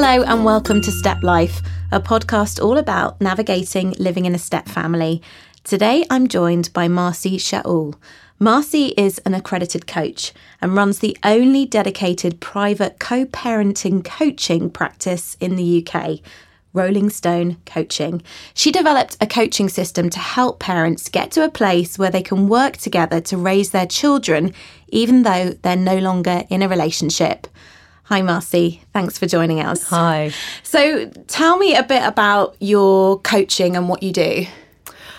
Hello, and welcome to Step Life, a podcast all about navigating living in a step family. Today, I'm joined by Marcy Shaul. Marcy is an accredited coach and runs the only dedicated private co parenting coaching practice in the UK, Rolling Stone Coaching. She developed a coaching system to help parents get to a place where they can work together to raise their children, even though they're no longer in a relationship. Hi, Marcy. Thanks for joining us. Hi. So, tell me a bit about your coaching and what you do.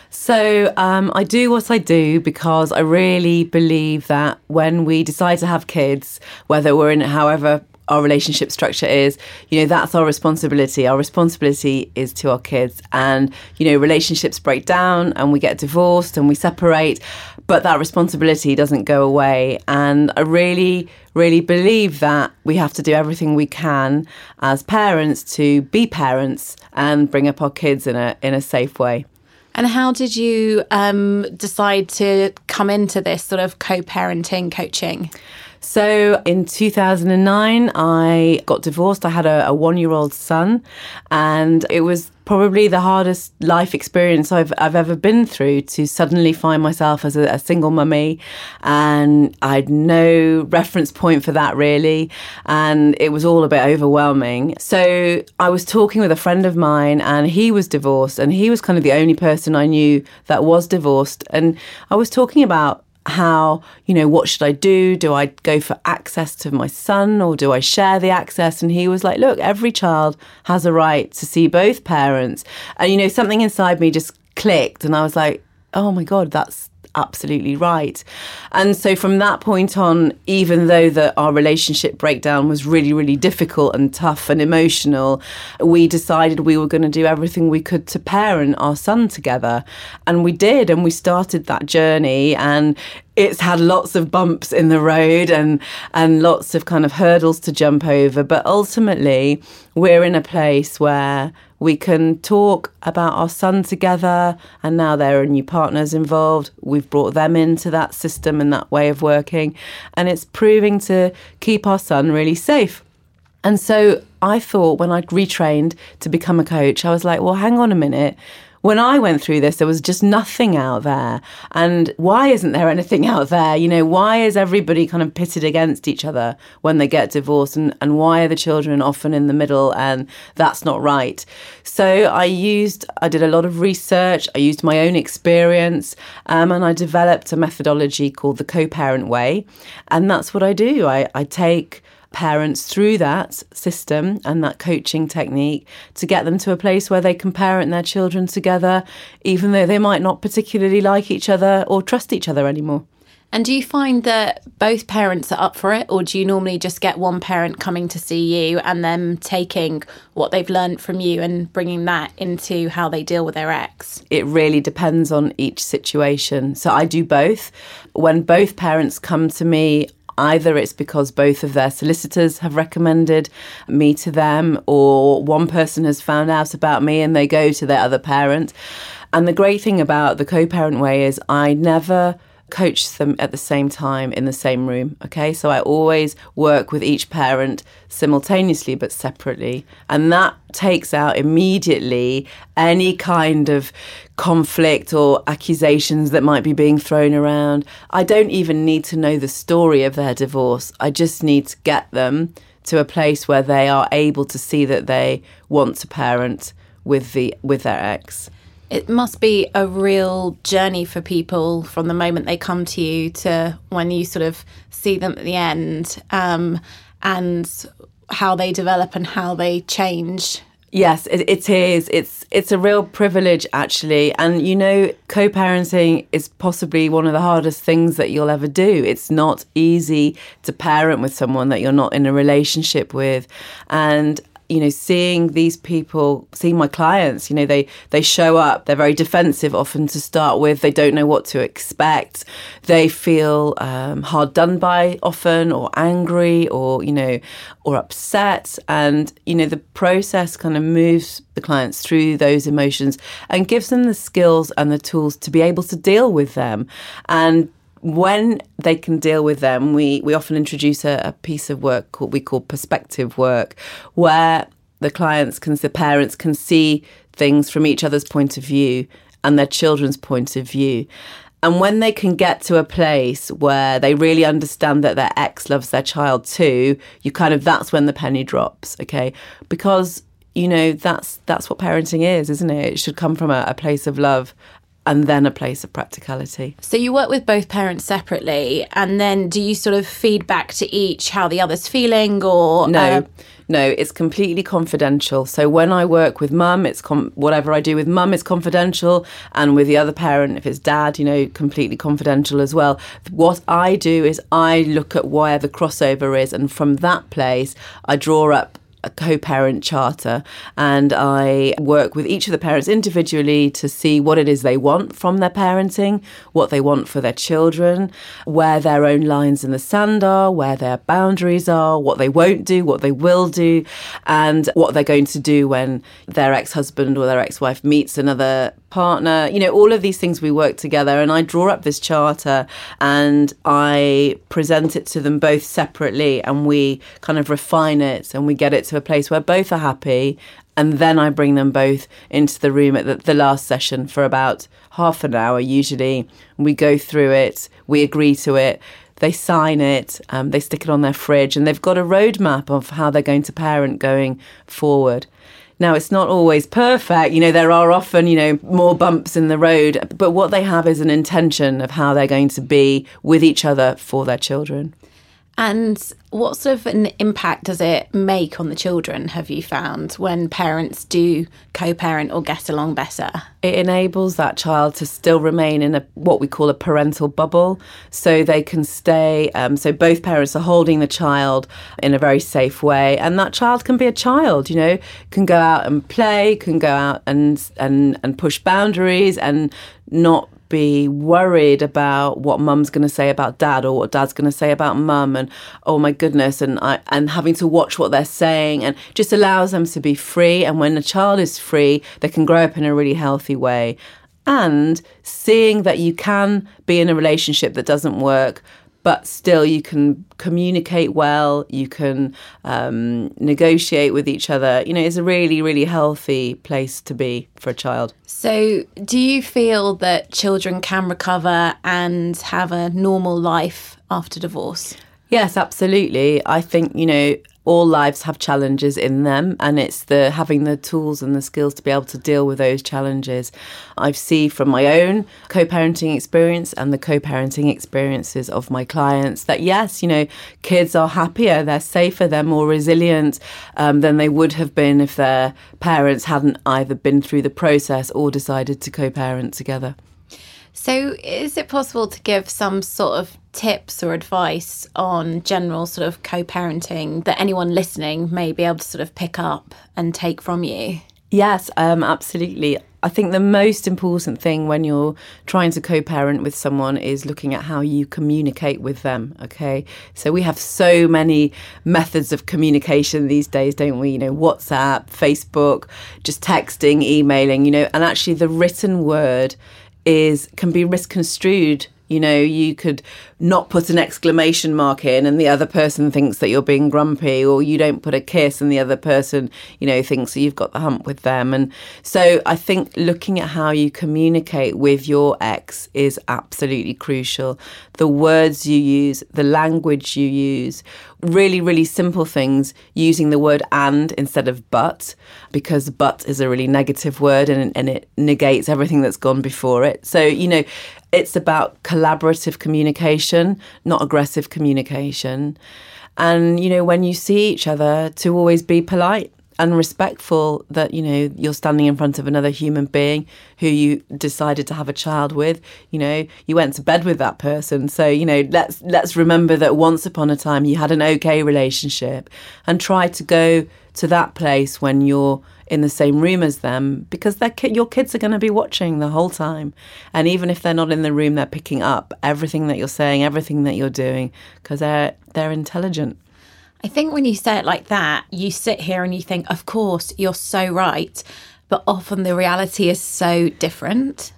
So, um, I do what I do because I really believe that when we decide to have kids, whether we're in however our relationship structure is, you know, that's our responsibility. Our responsibility is to our kids. And, you know, relationships break down and we get divorced and we separate, but that responsibility doesn't go away. And I really, really believe that we have to do everything we can as parents to be parents and bring up our kids in a in a safe way. And how did you um, decide to come into this sort of co parenting coaching? So in 2009, I got divorced. I had a, a one year old son, and it was probably the hardest life experience I've, I've ever been through to suddenly find myself as a, a single mummy. And I had no reference point for that really. And it was all a bit overwhelming. So I was talking with a friend of mine, and he was divorced, and he was kind of the only person I knew that was divorced. And I was talking about how, you know, what should I do? Do I go for access to my son or do I share the access? And he was like, look, every child has a right to see both parents. And, you know, something inside me just clicked and I was like, oh my God, that's absolutely right. And so from that point on, even though that our relationship breakdown was really, really difficult and tough and emotional, we decided we were going to do everything we could to parent our son together. And we did, and we started that journey. And it's had lots of bumps in the road and and lots of kind of hurdles to jump over. But ultimately, we're in a place where we can talk about our son together, and now there are new partners involved. We've brought them into that system and that way of working, and it's proving to keep our son really safe. And so I thought when I'd retrained to become a coach, I was like, well, hang on a minute when I went through this, there was just nothing out there. And why isn't there anything out there? You know, why is everybody kind of pitted against each other when they get divorced? And, and why are the children often in the middle? And that's not right. So I used, I did a lot of research, I used my own experience, um, and I developed a methodology called the co parent way. And that's what I do. I, I take parents through that system and that coaching technique to get them to a place where they can parent their children together, even though they might not particularly like each other or trust each other anymore. And do you find that both parents are up for it, or do you normally just get one parent coming to see you and them taking what they've learned from you and bringing that into how they deal with their ex? It really depends on each situation. So I do both. When both parents come to me, Either it's because both of their solicitors have recommended me to them, or one person has found out about me and they go to their other parent. And the great thing about the co parent way is I never coach them at the same time in the same room. Okay, so I always work with each parent simultaneously but separately, and that takes out immediately any kind of conflict or accusations that might be being thrown around. I don't even need to know the story of their divorce, I just need to get them to a place where they are able to see that they want to parent with the with their ex it must be a real journey for people from the moment they come to you to when you sort of see them at the end um, and how they develop and how they change Yes, it, it is. It's it's a real privilege actually, and you know, co-parenting is possibly one of the hardest things that you'll ever do. It's not easy to parent with someone that you're not in a relationship with, and you know seeing these people seeing my clients you know they they show up they're very defensive often to start with they don't know what to expect they feel um, hard done by often or angry or you know or upset. And you know the process kind of moves the clients through those emotions and gives them the skills and the tools to be able to deal with them. And when they can deal with them, we, we often introduce a, a piece of work called we call perspective work, where the clients can, the parents can see things from each other's point of view and their children's point of view. And when they can get to a place where they really understand that their ex loves their child too, you kind of that's when the penny drops, okay? Because you know that's that's what parenting is, isn't it? It should come from a, a place of love and then a place of practicality. So you work with both parents separately, and then do you sort of feed back to each how the other's feeling, or no? Uh, no, it's completely confidential. So when I work with mum, it's com- whatever I do with mum is confidential, and with the other parent, if it's dad, you know, completely confidential as well. What I do is I look at where the crossover is, and from that place, I draw up a co-parent charter and I work with each of the parents individually to see what it is they want from their parenting, what they want for their children, where their own lines in the sand are, where their boundaries are, what they won't do, what they will do, and what they're going to do when their ex-husband or their ex-wife meets another partner. You know, all of these things we work together and I draw up this charter and I present it to them both separately and we kind of refine it and we get it to a place where both are happy. And then I bring them both into the room at the, the last session for about half an hour, usually. We go through it, we agree to it they sign it, um, they stick it on their fridge, and they've got a roadmap of how they're going to parent going forward. Now, it's not always perfect. You know, there are often, you know, more bumps in the road, but what they have is an intention of how they're going to be with each other for their children. And what sort of an impact does it make on the children, have you found, when parents do co parent or get along better? It enables that child to still remain in a what we call a parental bubble. So they can stay, um, so both parents are holding the child in a very safe way. And that child can be a child, you know, can go out and play, can go out and, and, and push boundaries and not be worried about what mum's going to say about dad or what dad's going to say about mum and oh my goodness and I, and having to watch what they're saying and just allows them to be free and when a child is free they can grow up in a really healthy way. And seeing that you can be in a relationship that doesn't work but still you can communicate well, you can um, negotiate with each other. You know, it's a really, really healthy place to be for a child. So, do you feel that children can recover and have a normal life after divorce? Yes, absolutely. I think, you know, all lives have challenges in them and it's the having the tools and the skills to be able to deal with those challenges. I see from my own co-parenting experience and the co-parenting experiences of my clients that yes you know kids are happier they're safer they're more resilient um, than they would have been if their parents hadn't either been through the process or decided to co-parent together so, is it possible to give some sort of tips or advice on general sort of co parenting that anyone listening may be able to sort of pick up and take from you? Yes, um, absolutely. I think the most important thing when you're trying to co parent with someone is looking at how you communicate with them. Okay. So we have so many methods of communication these days, don't we? You know, WhatsApp, Facebook, just texting, emailing, you know, and actually the written word is can be misconstrued you know, you could not put an exclamation mark in and the other person thinks that you're being grumpy, or you don't put a kiss and the other person, you know, thinks that you've got the hump with them. And so I think looking at how you communicate with your ex is absolutely crucial. The words you use, the language you use, really, really simple things, using the word and instead of but, because but is a really negative word and, and it negates everything that's gone before it. So, you know, it's about collaborative communication, not aggressive communication. And, you know, when you see each other, to always be polite and respectful that, you know, you're standing in front of another human being who you decided to have a child with. You know, you went to bed with that person. So, you know, let's let's remember that once upon a time you had an okay relationship and try to go to that place when you're in the same room as them because ki- your kids are going to be watching the whole time. And even if they're not in the room, they're picking up everything that you're saying, everything that you're doing because they're, they're intelligent. I think when you say it like that, you sit here and you think, of course, you're so right. But often the reality is so different.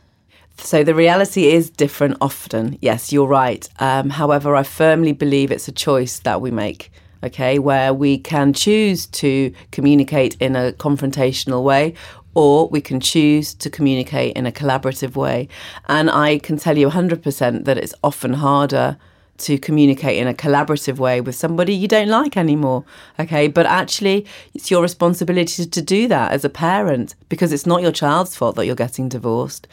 So the reality is different often. Yes, you're right. Um, however, I firmly believe it's a choice that we make okay, where we can choose to communicate in a confrontational way or we can choose to communicate in a collaborative way. And I can tell you 100% that it's often harder to communicate in a collaborative way with somebody you don't like anymore. Okay. But actually, it's your responsibility to do that as a parent because it's not your child's fault that you're getting divorced.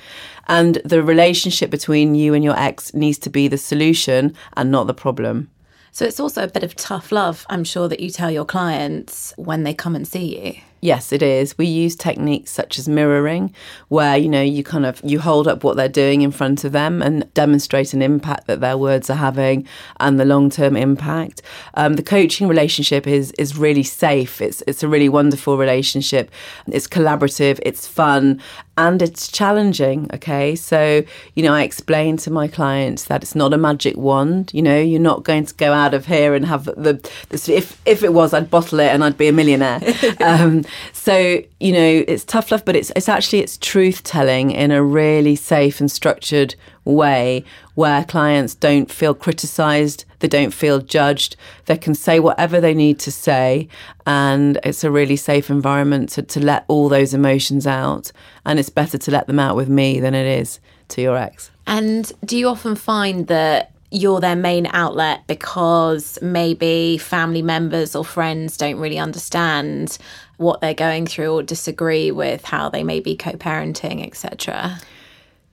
And the relationship between you and your ex needs to be the solution and not the problem. So it's also a bit of tough love, I'm sure, that you tell your clients when they come and see you. Yes, it is. We use techniques such as mirroring, where you know you kind of you hold up what they're doing in front of them and demonstrate an impact that their words are having and the long term impact. Um, the coaching relationship is is really safe. It's it's a really wonderful relationship. It's collaborative. It's fun and it's challenging. Okay, so you know I explain to my clients that it's not a magic wand. You know you're not going to go out of here and have the, the if if it was I'd bottle it and I'd be a millionaire. Um, so you know it's tough love, but it's it's actually it's truth telling in a really safe and structured way where clients don't feel criticized, they don't feel judged, they can say whatever they need to say, and it's a really safe environment to, to let all those emotions out. And it's better to let them out with me than it is to your ex. And do you often find that you're their main outlet because maybe family members or friends don't really understand what they're going through or disagree with how they may be co-parenting etc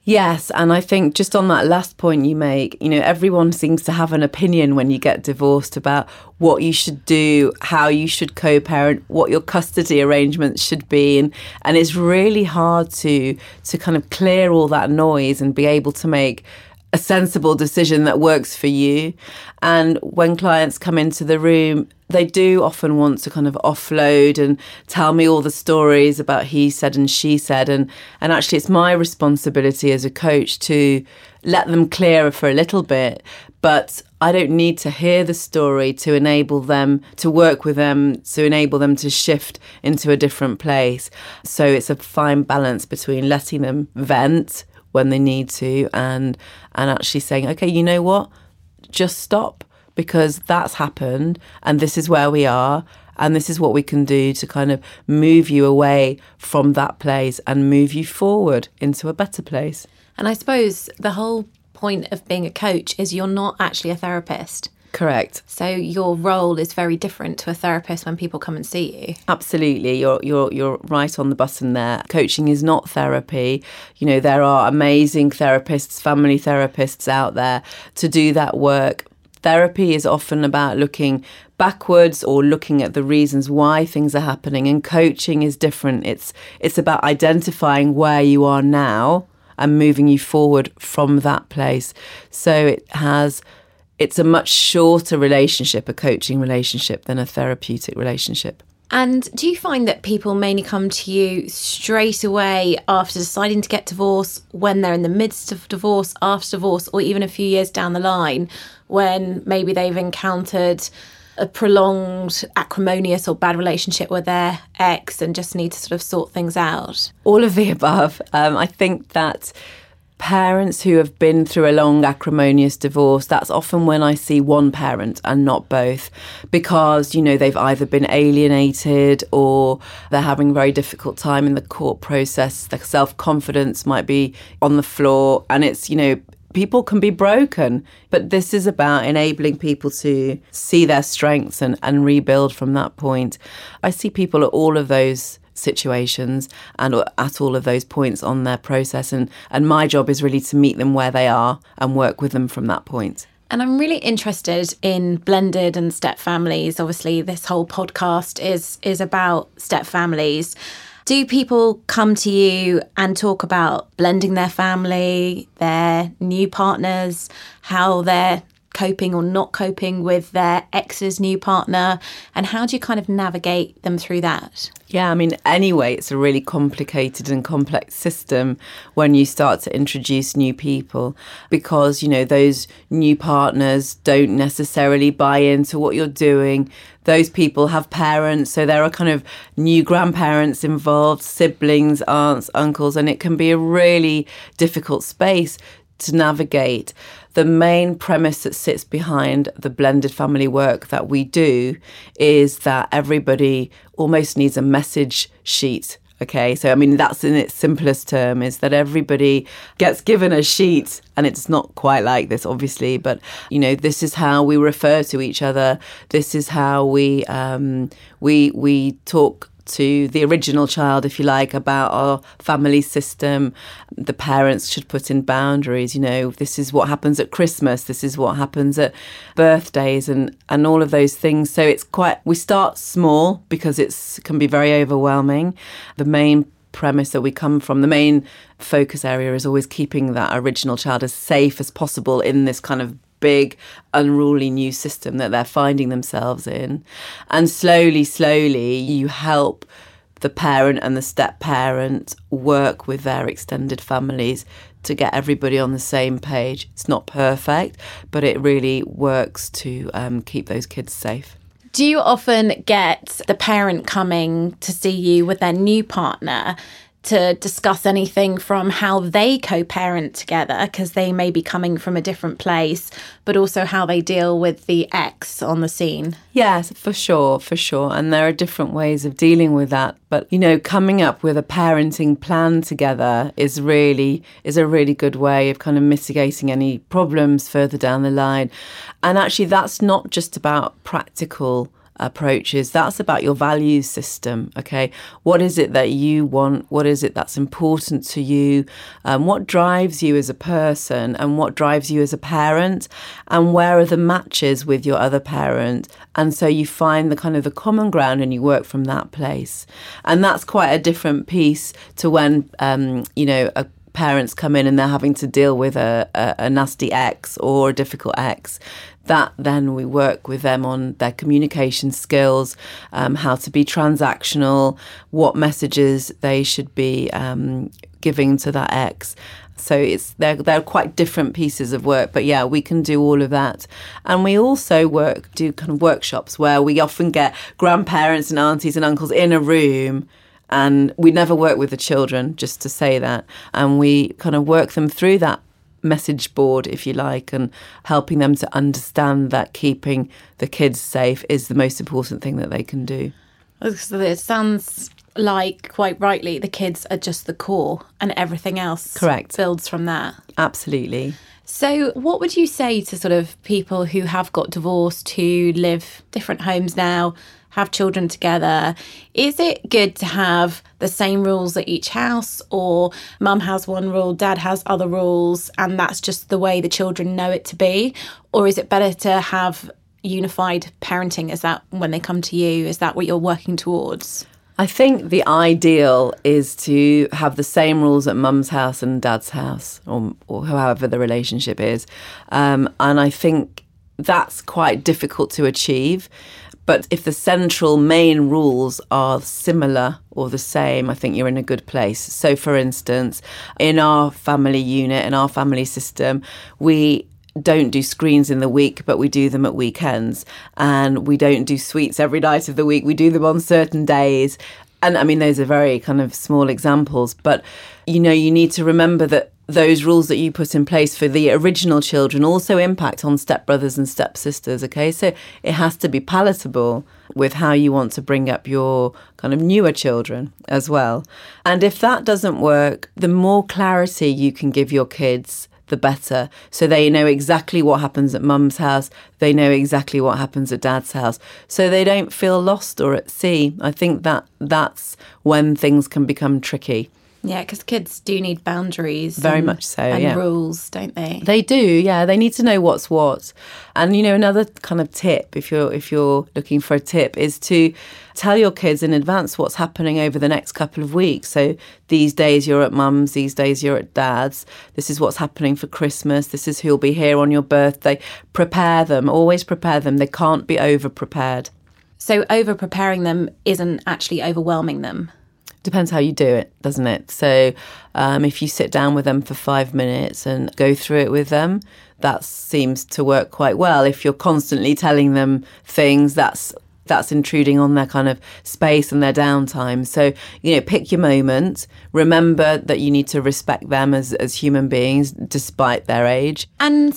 Yes, and I think just on that last point you make, you know, everyone seems to have an opinion when you get divorced about what you should do, how you should co-parent, what your custody arrangements should be, and and it's really hard to to kind of clear all that noise and be able to make a sensible decision that works for you. And when clients come into the room, they do often want to kind of offload and tell me all the stories about he said and she said. And and actually it's my responsibility as a coach to let them clear for a little bit. But I don't need to hear the story to enable them to work with them to enable them to shift into a different place. So it's a fine balance between letting them vent when they need to and and actually saying okay you know what? Just stop because that's happened and this is where we are and this is what we can do to kind of move you away from that place and move you forward into a better place. And i suppose the whole point of being a coach is you're not actually a therapist Correct. So your role is very different to a therapist when people come and see you. Absolutely. You're you're you're right on the button there. Coaching is not therapy. You know, there are amazing therapists, family therapists out there to do that work. Therapy is often about looking backwards or looking at the reasons why things are happening and coaching is different. It's it's about identifying where you are now and moving you forward from that place. So it has it's a much shorter relationship, a coaching relationship, than a therapeutic relationship. And do you find that people mainly come to you straight away after deciding to get divorced, when they're in the midst of divorce, after divorce, or even a few years down the line, when maybe they've encountered a prolonged acrimonious or bad relationship with their ex and just need to sort of sort things out? All of the above. Um, I think that parents who have been through a long acrimonious divorce that's often when i see one parent and not both because you know they've either been alienated or they're having a very difficult time in the court process. Their self-confidence might be on the floor and it's you know people can be broken but this is about enabling people to see their strengths and, and rebuild from that point. I see people at all of those situations and at all of those points on their process. And, and my job is really to meet them where they are and work with them from that point. And I'm really interested in blended and step families. Obviously, this whole podcast is is about step families. Do people come to you and talk about blending their family, their new partners, how they're coping or not coping with their ex's new partner? And how do you kind of navigate them through that? Yeah, I mean, anyway, it's a really complicated and complex system when you start to introduce new people because, you know, those new partners don't necessarily buy into what you're doing. Those people have parents, so there are kind of new grandparents involved, siblings, aunts, uncles, and it can be a really difficult space to navigate. The main premise that sits behind the blended family work that we do is that everybody almost needs a message sheet Okay, so I mean, that's in its simplest term is that everybody gets given a sheet, and it's not quite like this, obviously, but you know, this is how we refer to each other. This is how we um, we we talk to the original child, if you like, about our family system. The parents should put in boundaries. You know, this is what happens at Christmas. This is what happens at birthdays, and and all of those things. So it's quite. We start small because it's can be very overwhelming. The main premise that we come from, the main focus area is always keeping that original child as safe as possible in this kind of big, unruly new system that they're finding themselves in. And slowly, slowly, you help the parent and the step parent work with their extended families to get everybody on the same page. It's not perfect, but it really works to um, keep those kids safe. Do you often get the parent coming to see you with their new partner to discuss anything from how they co parent together, because they may be coming from a different place, but also how they deal with the ex on the scene. Yes, for sure, for sure. And there are different ways of dealing with that. But, you know, coming up with a parenting plan together is really, is a really good way of kind of mitigating any problems further down the line. And actually, that's not just about practical approaches. That's about your value system. Okay. What is it that you want? What is it that's important to you? Um, what drives you as a person and what drives you as a parent? And where are the matches with your other parent? And so you find the kind of the common ground and you work from that place. And that's quite a different piece to when, um, you know, a parents come in and they're having to deal with a, a, a nasty ex or a difficult ex that then we work with them on their communication skills, um, how to be transactional, what messages they should be um, giving to that ex. So it's they're they're quite different pieces of work, but yeah, we can do all of that, and we also work do kind of workshops where we often get grandparents and aunties and uncles in a room and we never work with the children just to say that and we kind of work them through that message board, if you like, and helping them to understand that keeping the kids safe is the most important thing that they can do. So It sounds like quite rightly the kids are just the core and everything else correct builds from that. Absolutely. So, what would you say to sort of people who have got divorced, who live different homes now, have children together. Is it good to have the same rules at each house, or mum has one rule, dad has other rules, and that's just the way the children know it to be? Or is it better to have unified parenting? Is that when they come to you? Is that what you're working towards? I think the ideal is to have the same rules at mum's house and dad's house, or, or however the relationship is. Um, and I think that's quite difficult to achieve. But if the central main rules are similar or the same, I think you're in a good place. So, for instance, in our family unit, in our family system, we don't do screens in the week, but we do them at weekends. And we don't do sweets every night of the week. We do them on certain days. And I mean, those are very kind of small examples, but you know, you need to remember that those rules that you put in place for the original children also impact on stepbrothers and stepsisters. Okay, so it has to be palatable with how you want to bring up your kind of newer children as well. And if that doesn't work, the more clarity you can give your kids, the better. So they know exactly what happens at mum's house, they know exactly what happens at dad's house. So they don't feel lost or at sea. I think that that's when things can become tricky. Yeah, because kids do need boundaries. Very and, much so. And yeah. rules, don't they? They do. Yeah, they need to know what's what. And you know, another kind of tip, if you're if you're looking for a tip, is to tell your kids in advance what's happening over the next couple of weeks. So these days you're at mum's, these days you're at dad's. This is what's happening for Christmas. This is who'll be here on your birthday. Prepare them. Always prepare them. They can't be over prepared. So over preparing them isn't actually overwhelming them depends how you do it, doesn't it? So, um, if you sit down with them for five minutes and go through it with them, that seems to work quite well. If you're constantly telling them things, that's that's intruding on their kind of space and their downtime. So, you know, pick your moment. Remember that you need to respect them as, as human beings despite their age. And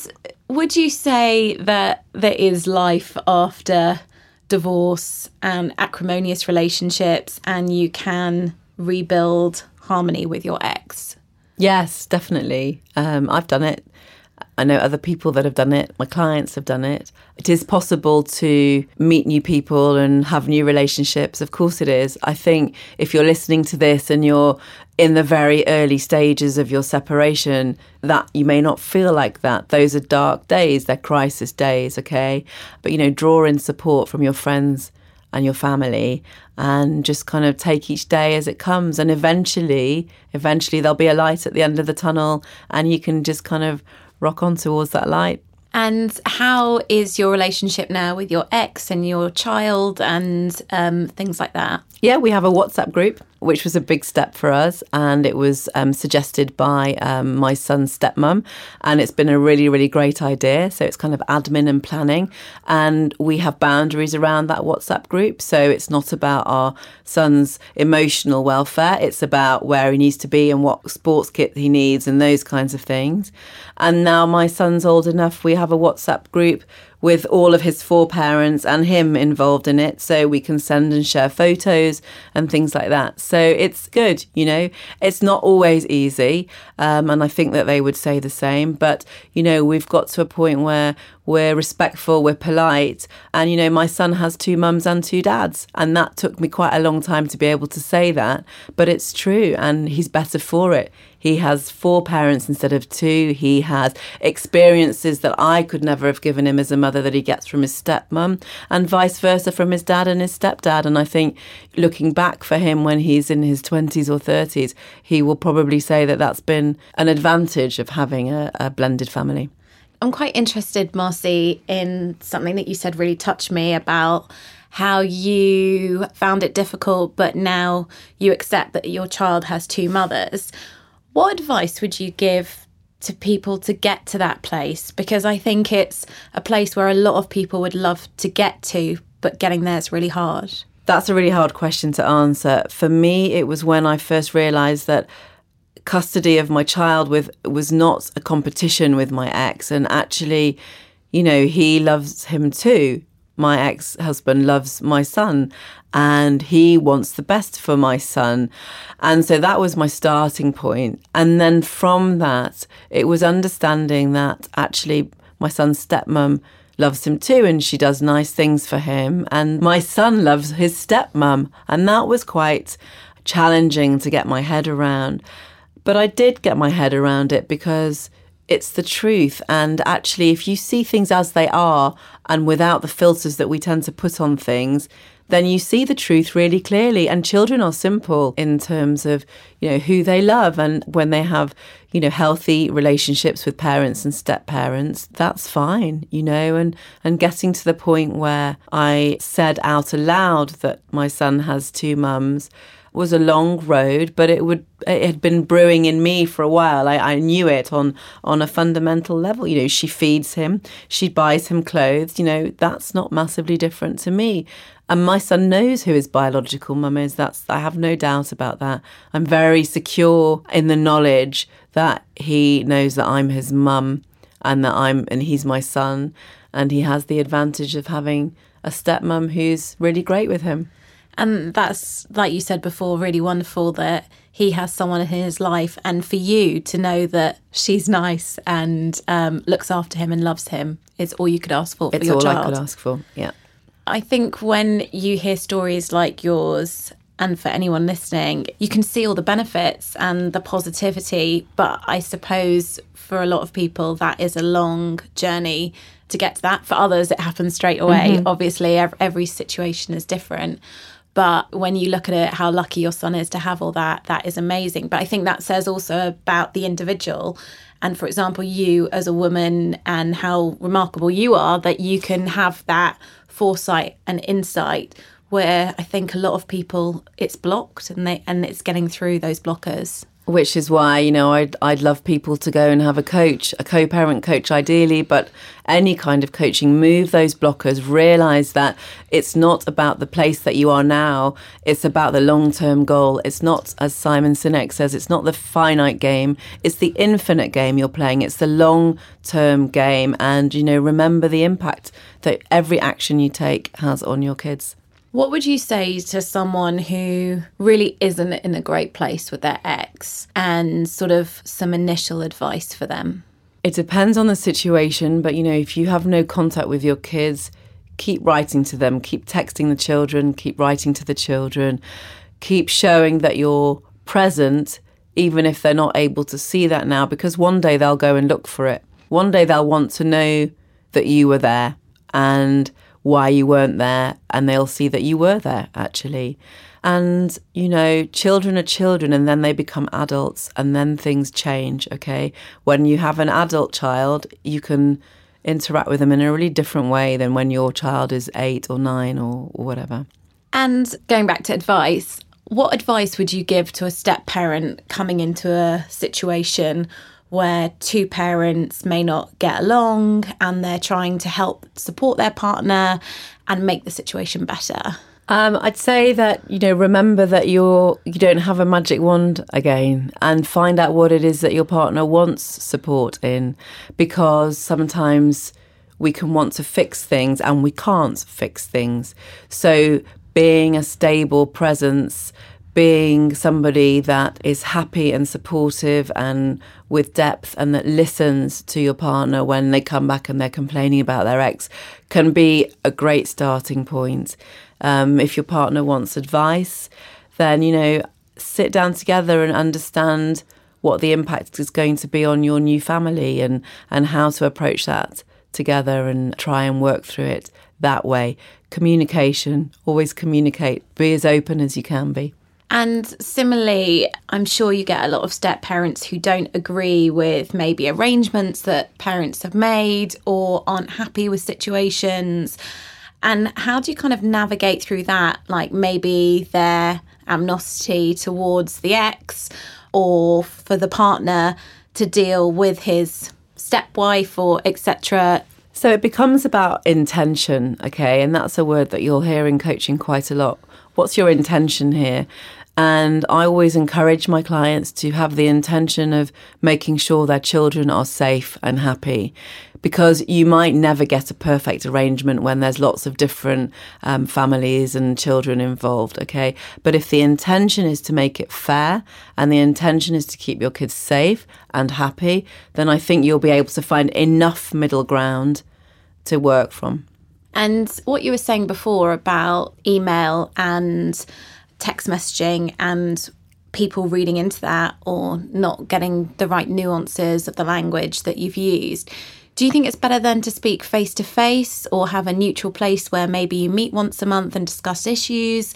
would you say that there is life after divorce and acrimonious relationships and you can rebuild harmony with your ex? Yes, definitely. Um, I've done it. I know other people that have done it. My clients have done it. It is possible to meet new people and have new relationships. Of course, it is. I think if you're listening to this and you're in the very early stages of your separation, that you may not feel like that. Those are dark days, they're crisis days, okay? But, you know, draw in support from your friends and your family and just kind of take each day as it comes and eventually eventually there'll be a light at the end of the tunnel and you can just kind of rock on towards that light and how is your relationship now with your ex and your child and um, things like that? Yeah, we have a WhatsApp group, which was a big step for us. And it was um, suggested by um, my son's stepmom. And it's been a really, really great idea. So it's kind of admin and planning. And we have boundaries around that WhatsApp group. So it's not about our son's emotional welfare, it's about where he needs to be and what sports kit he needs and those kinds of things. And now my son's old enough, we have a WhatsApp group with all of his four parents and him involved in it. So we can send and share photos and things like that. So it's good, you know. It's not always easy. Um, and I think that they would say the same. But, you know, we've got to a point where we're respectful, we're polite. And, you know, my son has two mums and two dads. And that took me quite a long time to be able to say that. But it's true. And he's better for it. He has four parents instead of two. He has experiences that I could never have given him as a mother that he gets from his stepmom, and vice versa from his dad and his stepdad. And I think looking back for him when he's in his 20s or 30s, he will probably say that that's been an advantage of having a, a blended family. I'm quite interested, Marcy, in something that you said really touched me about how you found it difficult, but now you accept that your child has two mothers. What advice would you give to people to get to that place? Because I think it's a place where a lot of people would love to get to, but getting there is really hard. That's a really hard question to answer. For me, it was when I first realized that custody of my child with was not a competition with my ex and actually you know he loves him too my ex husband loves my son and he wants the best for my son. And so that was my starting point. And then from that, it was understanding that actually my son's stepmom loves him too and she does nice things for him. And my son loves his stepmom. And that was quite challenging to get my head around. But I did get my head around it because it's the truth. And actually, if you see things as they are and without the filters that we tend to put on things, then you see the truth really clearly. And children are simple in terms of, you know, who they love. And when they have, you know, healthy relationships with parents and step parents, that's fine, you know, and, and getting to the point where I said out aloud that my son has two mums was a long road, but it would it had been brewing in me for a while. I, I knew it on on a fundamental level. You know, she feeds him, she buys him clothes. You know, that's not massively different to me. And my son knows who his biological mum is. That's I have no doubt about that. I'm very secure in the knowledge that he knows that I'm his mum and that I'm and he's my son and he has the advantage of having a stepmom who's really great with him. And that's, like you said before, really wonderful that he has someone in his life. And for you to know that she's nice and um, looks after him and loves him is all you could ask for it's for your all. I could ask for, yeah. I think when you hear stories like yours, and for anyone listening, you can see all the benefits and the positivity. But I suppose for a lot of people, that is a long journey to get to that. For others, it happens straight away. Mm-hmm. Obviously, every situation is different. But when you look at it, how lucky your son is to have all that, that is amazing. But I think that says also about the individual. And for example, you as a woman and how remarkable you are that you can have that foresight and insight where I think a lot of people it's blocked and they and it's getting through those blockers. Which is why you know I'd I'd love people to go and have a coach, a co-parent coach, ideally, but any kind of coaching. Move those blockers. Realize that it's not about the place that you are now. It's about the long-term goal. It's not, as Simon Sinek says, it's not the finite game. It's the infinite game you're playing. It's the long-term game, and you know remember the impact that every action you take has on your kids. What would you say to someone who really isn't in a great place with their ex and sort of some initial advice for them? It depends on the situation, but you know, if you have no contact with your kids, keep writing to them, keep texting the children, keep writing to the children, keep showing that you're present, even if they're not able to see that now, because one day they'll go and look for it. One day they'll want to know that you were there. And why you weren't there and they'll see that you were there actually. And, you know, children are children and then they become adults and then things change, okay? When you have an adult child, you can interact with them in a really different way than when your child is eight or nine or, or whatever. And going back to advice, what advice would you give to a step parent coming into a situation where two parents may not get along and they're trying to help support their partner and make the situation better? Um, I'd say that you know remember that you're you don't have a magic wand again, and find out what it is that your partner wants support in, because sometimes we can want to fix things and we can't fix things. So being a stable presence, being somebody that is happy and supportive and with depth and that listens to your partner when they come back and they're complaining about their ex can be a great starting point. Um, if your partner wants advice, then, you know, sit down together and understand what the impact is going to be on your new family and, and how to approach that together and try and work through it that way. Communication, always communicate, be as open as you can be. And similarly, I'm sure you get a lot of step parents who don't agree with maybe arrangements that parents have made or aren't happy with situations. And how do you kind of navigate through that? Like maybe their amnesty towards the ex or for the partner to deal with his stepwife or etc. So it becomes about intention, okay? And that's a word that you'll hear in coaching quite a lot. What's your intention here? And I always encourage my clients to have the intention of making sure their children are safe and happy because you might never get a perfect arrangement when there's lots of different um, families and children involved, okay? But if the intention is to make it fair and the intention is to keep your kids safe and happy, then I think you'll be able to find enough middle ground to work from. And what you were saying before about email and text messaging and people reading into that or not getting the right nuances of the language that you've used. Do you think it's better then to speak face to face or have a neutral place where maybe you meet once a month and discuss issues?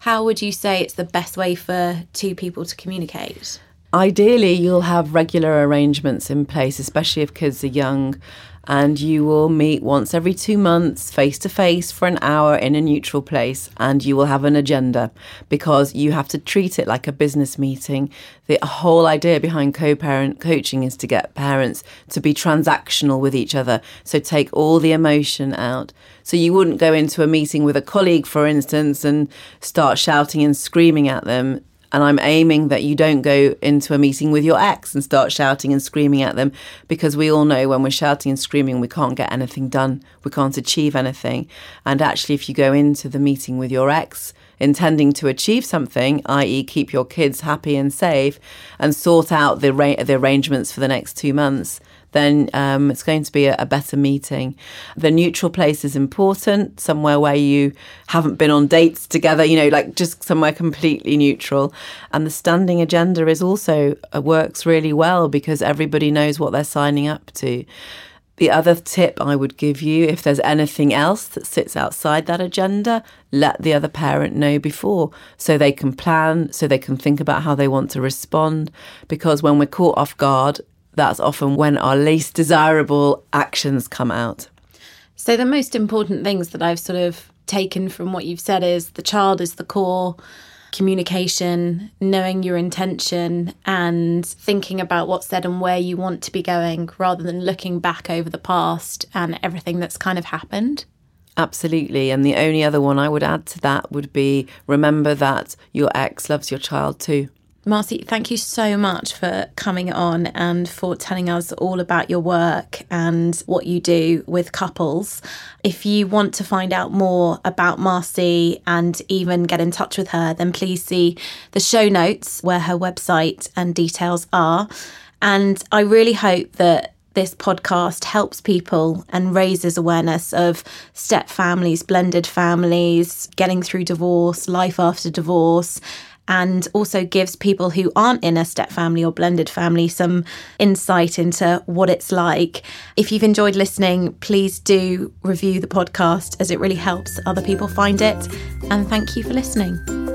How would you say it's the best way for two people to communicate? Ideally, you'll have regular arrangements in place, especially if kids are young and you will meet once every two months face to face for an hour in a neutral place and you will have an agenda because you have to treat it like a business meeting. The whole idea behind co parent coaching is to get parents to be transactional with each other. So take all the emotion out. So you wouldn't go into a meeting with a colleague, for instance, and start shouting and screaming at them and I'm aiming that you don't go into a meeting with your ex and start shouting and screaming at them because we all know when we're shouting and screaming, we can't get anything done. We can't achieve anything. And actually, if you go into the meeting with your ex, intending to achieve something, i.e., keep your kids happy and safe, and sort out the, ra- the arrangements for the next two months, then um, it's going to be a, a, better meeting. The neutral place is important, somewhere where you haven't been on dates together, you know, like just somewhere completely neutral. And the standing agenda is also uh, works really well because everybody knows what they're signing up to. The other tip I would give you if there's anything else that sits outside that agenda, let the other parent know before so they can plan, so they can think about how they want to respond. Because when we're caught off guard, that's often when our least desirable actions come out. So, the most important things that I've sort of taken from what you've said is the child is the core, communication, knowing your intention, and thinking about what's said and where you want to be going rather than looking back over the past and everything that's kind of happened. Absolutely. And the only other one I would add to that would be remember that your ex loves your child too. Marcy, thank you so much for coming on and for telling us all about your work and what you do with couples. If you want to find out more about Marcy and even get in touch with her, then please see the show notes where her website and details are. And I really hope that this podcast helps people and raises awareness of step families, blended families, getting through divorce, life after divorce, and also gives people who aren't in a step family or blended family some insight into what it's like. If you've enjoyed listening, please do review the podcast as it really helps other people find it. And thank you for listening.